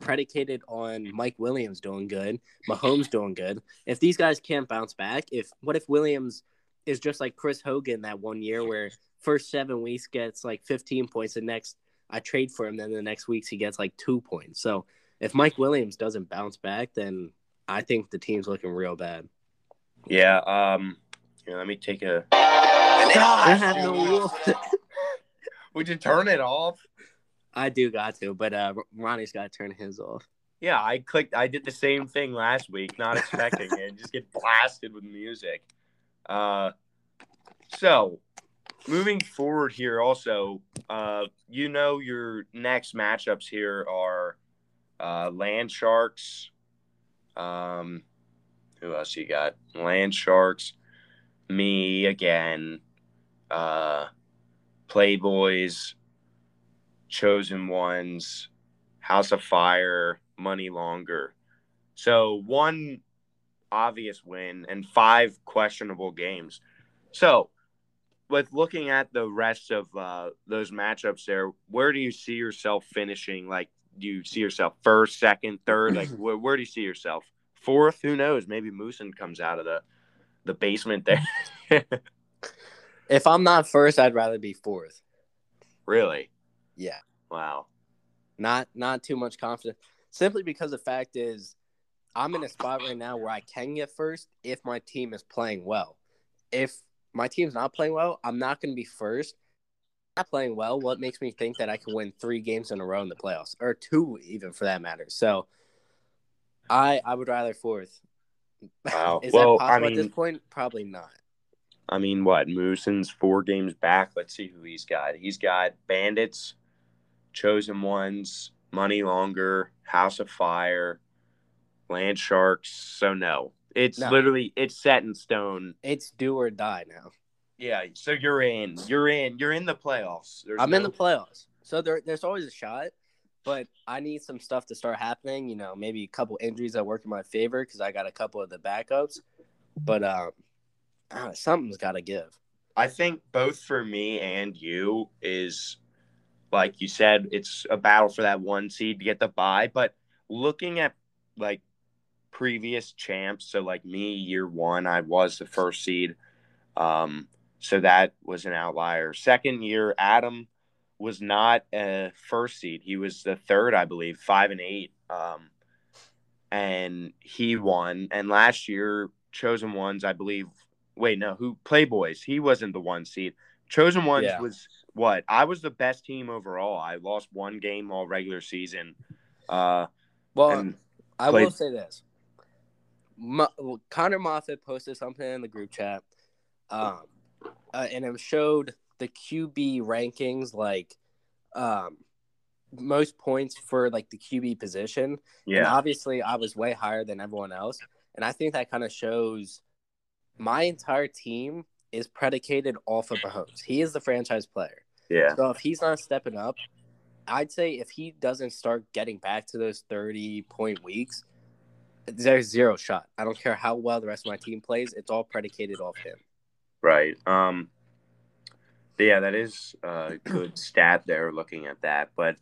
predicated on Mike Williams doing good, Mahomes doing good. If these guys can't bounce back, if what if Williams is just like Chris Hogan that one year where first seven weeks gets like 15 points, the next I trade for him, then the next weeks he gets like two points. So if Mike Williams doesn't bounce back, then I think the team's looking real bad. Yeah. Um. Here, let me take a. I have no rule. Would you turn it off? I do got to, but uh, Ronnie's got to turn his off. Yeah, I clicked. I did the same thing last week, not expecting it. Just get blasted with music. Uh, so moving forward here, also, uh, you know, your next matchups here are uh, Land Sharks. Um, who else you got? Land Sharks, me again, uh, Playboys, Chosen Ones, House of Fire, Money Longer. So one obvious win and five questionable games. So with looking at the rest of uh, those matchups there, where do you see yourself finishing? Like, do you see yourself first, second, third? Like, where, where do you see yourself? Fourth? Who knows? Maybe Moosin comes out of the the basement there. If I'm not first, I'd rather be fourth. really? Yeah, Wow. not not too much confidence. Simply because the fact is, I'm in a spot right now where I can get first if my team is playing well. If my team's not playing well, I'm not going to be first. Not playing well. What makes me think that I can win three games in a row in the playoffs, or two even for that matter? So, I I would rather fourth. Wow. Is well, that I possible mean, at this point? Probably not. I mean, what? Moosin's four games back. Let's see who he's got. He's got Bandits, Chosen Ones, Money Longer, House of Fire, Land Sharks. So no, It's No. literally it's set in stone. It's do or die now. Yeah, so you're in. You're in. You're in the playoffs. There's I'm in the playoffs, so there, there's always a shot. But I need some stuff to start happening. You know, maybe a couple injuries that work in my favor because I got a couple of the backups. But um, uh, something's got to give. I think both for me and you is like you said, it's a battle for that one seed to get the bye. But looking at like previous champs, so like me, year one, I was the first seed. Um, so that was an outlier. Second year, Adam was not a first seed. He was the third, I believe, five and eight. Um, and he won. And last year, chosen ones, I believe. Wait, no, who Playboys? He wasn't the one seed. Chosen ones Yeah. was what? I was the best team overall. I lost one game all regular season. Uh, Well, I played- will say this. Well, Connor Moffat posted something in the group chat, um, uh, and it showed the QB rankings, like um, most points for like the QB position. And yeah, obviously, I was way higher than everyone else, and I think that kind of shows my entire team is predicated off of Mahomes. He is the franchise player. Yeah, So if he's not stepping up, I'd say if he doesn't start getting back to those 30 point weeks, there's zero shot. I don't care how well the rest of my team plays, it's all predicated off him. right. Um, yeah, that is a good stat there. Looking at that, but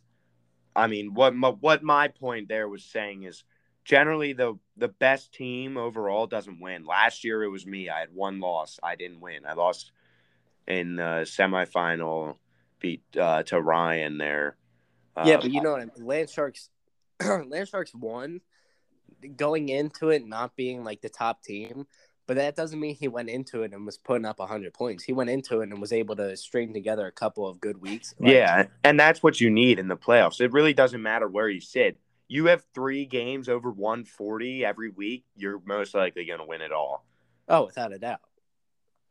I mean, what my, what my point there was saying is generally the the best team overall doesn't win. Last year it was me. I had one loss. I didn't win. I lost in the semifinal, beat uh, to Ryan there. yeah, but you know what? I mean? Land Sharks, Land Sharks won going into it not being like the top team, but that doesn't mean he went into it and was putting up 100 points. He went into it and was able to string together a couple of good weeks. Like, yeah, and that's what you need in the playoffs. It really doesn't matter where you sit. You have three games over 140 every week. You're most likely going to win it all. Oh, without a doubt.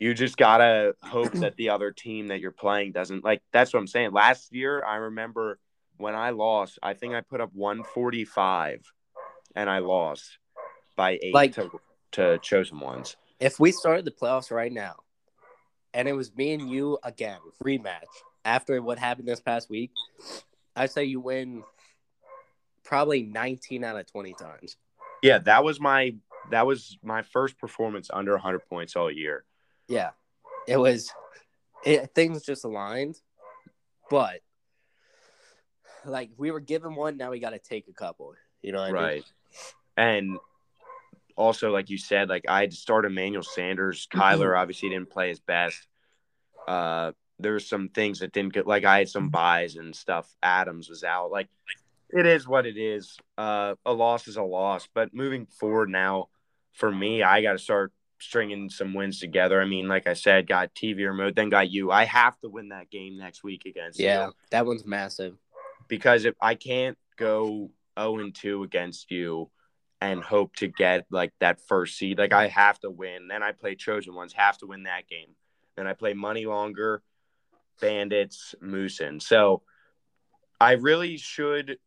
You just gotta hope that the other team that you're playing doesn't like. That's what I'm saying. Last year, I remember when I lost. I think I put up 145, and I lost by eight Like- to to chosen ones. if we started the playoffs right now and it was me and you again rematch after what happened this past week i'd say you win probably 19 out of 20 times Yeah, that was my that was my first performance under 100 points all year. Yeah it was it, things just aligned but like we were given one now we got to take a couple you know what I mean? right. And also, like you said, like I had to start Emmanuel Sanders. Kyler obviously didn't play his best. Uh, there were some things that didn't get like I had some buys and stuff. Adams was out. Like it is what it is. Uh, a loss is a loss. But moving forward now, for me, I got to start stringing some wins together. I mean, like I said, got TV remote, then got you. I have to win that game next week against you yeah that one's massive because if I can't go 0 and 2 against you and hope to get like that first seed, like I have to win. Then I play Trojan ones, have to win that game. Then I play Money Longer, Bandits, Moosin. So I really should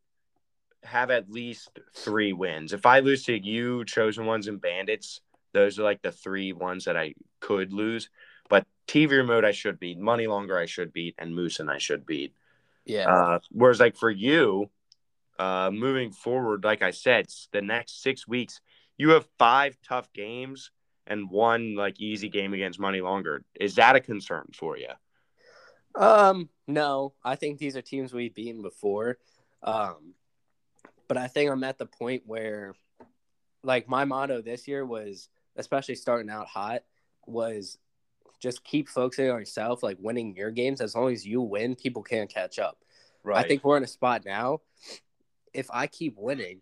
have at least three wins. If I lose to you, Chosen Ones, and Bandits, those are like the three ones that I could lose. But TV remote I should beat, Money Longer I should beat, and Moosin I should beat. yeah Uh, whereas, like for you, uh, moving forward, like I said, the next six weeks, you have five tough games and one like easy game against Money Longer. Is that a concern for you? Um, no, I think these are teams we've beaten before. Um, but I think I'm at the point where, like, my motto this year was, especially starting out hot, was just keep focusing on yourself, like winning your games. As long as you win, people can't catch up. I think we're in a spot now. If I keep winning,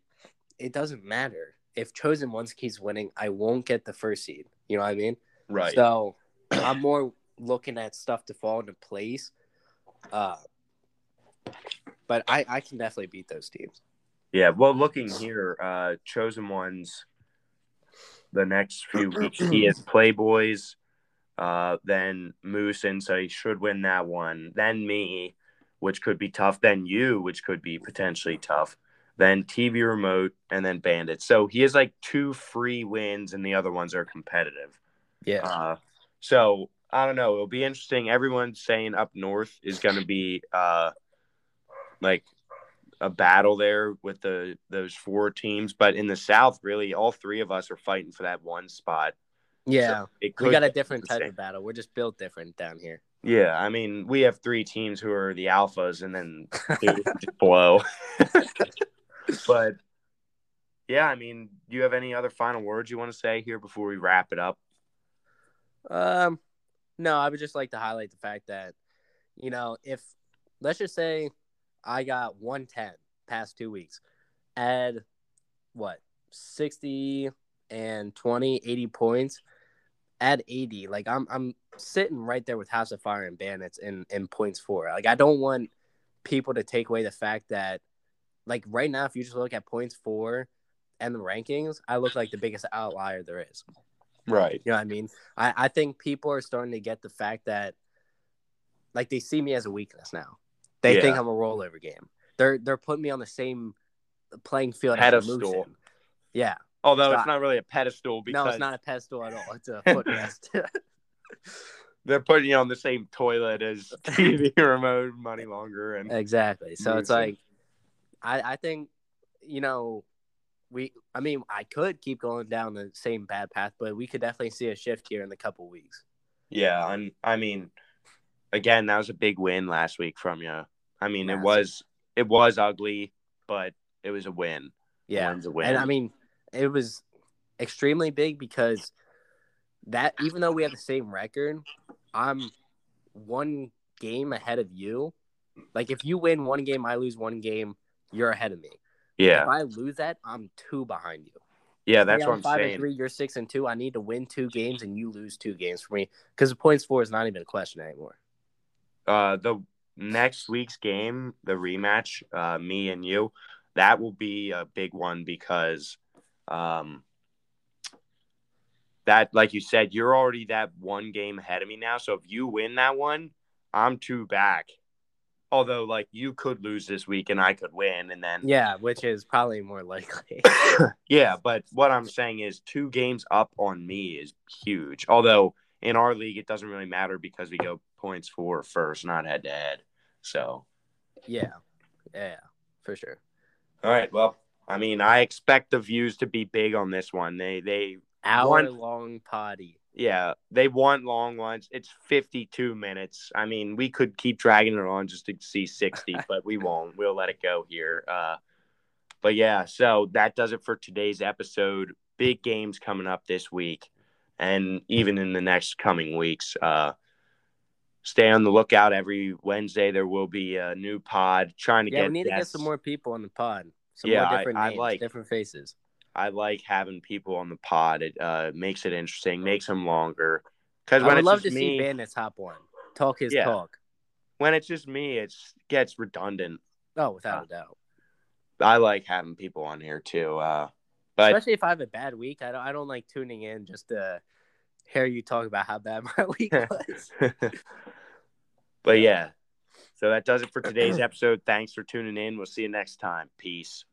it doesn't matter. If Chosen Ones keeps winning, I won't get the first seed. You know what I mean? right. So I'm more looking at stuff to fall into place. Uh, but I, I can definitely beat those teams. Yeah. Well, looking here, uh, chosen ones. The next few weeks, he has Playboys, uh, then Moose, and so he should win that one. Then me, which could be tough. Then you, which could be potentially tough. then TV Remote, and then Bandits. So he has like two free wins, and the other ones are competitive. Yeah. Uh, so I don't know. It'll be interesting. Everyone's saying up north is going to be uh, like a battle there with the those four teams, but in the south, really, all three of us are fighting for that one spot. yeah. So we got a different type of battle. We're just built different down here. Yeah, I mean, we have three teams who are the alphas, and then blow. but yeah, I mean, do you have any other final words you want to say here before we wrap it up? Um, no, I would just like to highlight the fact that, you know, if let's just say I got 110 past two weeks, add what 60 and 20, 80 points, add 80. Like I'm, I'm sitting right there with House of Fire and Bandits in in points four. Like I don't want people to take away the fact that, like right now, if you just look at points four and the rankings, I look like the biggest outlier there is. Right. You know what I mean? I, I think people are starting to get the fact that like they see me as a weakness now. They think I'm a rollover game. They're they're putting me on the same playing field Pedestal. Yeah. Although it's I- not really a pedestal because No, it's not a pedestal at all. It's a footrest. they're putting you on the same toilet as TV remote, money longer, and exactly. So it's like I I think you know we I mean I could keep going down the same bad path, but we could definitely see a shift here in the couple weeks. yeah, and I mean, again, that was a big win last week from you. I mean, it was it was ugly, but it was a win. Yeah. a win. And I mean, it was extremely big because that even though we have the same record, I'm one game ahead of you. Like if you win one game, I lose one game, you're ahead of me. yeah, If I lose that, I'm two behind you. yeah, that's what I'm five saying. and three, you're six and two. I need to win two games and you lose two games for me because the points four is not even a question anymore. uh the next week's game, the rematch, uh me and you, that will be a big one because um that like you said, you're already that one game ahead of me now. So if you win that one, I'm two back. Although like you could lose this week and I could win and then Yeah, which is probably more likely. yeah, but what I'm saying is two games up on me is huge. Although in our league it doesn't really matter because we go points for first, not head to head. So yeah, yeah, for sure. All right. Well, I mean, I expect the views to be big on this one. They, they, Hour One- long potty. yeah, they want long ones. It's 52 minutes. I mean, we could keep dragging it on just to see 60, but we won't. We'll let it go here. Uh, but yeah, so that does it for today's episode. Big games coming up this week and even in the next coming weeks. Uh, stay on the lookout every Wednesday. There will be a new pod trying to Yeah, get we need to get some more people on the pod. Some Yeah, more I- different I names, like- different faces. I like having people on the pod. It uh, makes it interesting, makes them longer. Because when I would it's love just to me, see Bandits hop one, talk his Yeah. talk. when it's just me, it gets redundant. Oh, without a doubt. I like having people on here too. Uh, but Especially if I have a bad week, I don't. I don't like tuning in just to hear you talk about how bad my week was. but yeah, so that does it for today's episode. Thanks for tuning in. We'll see you next time. Peace.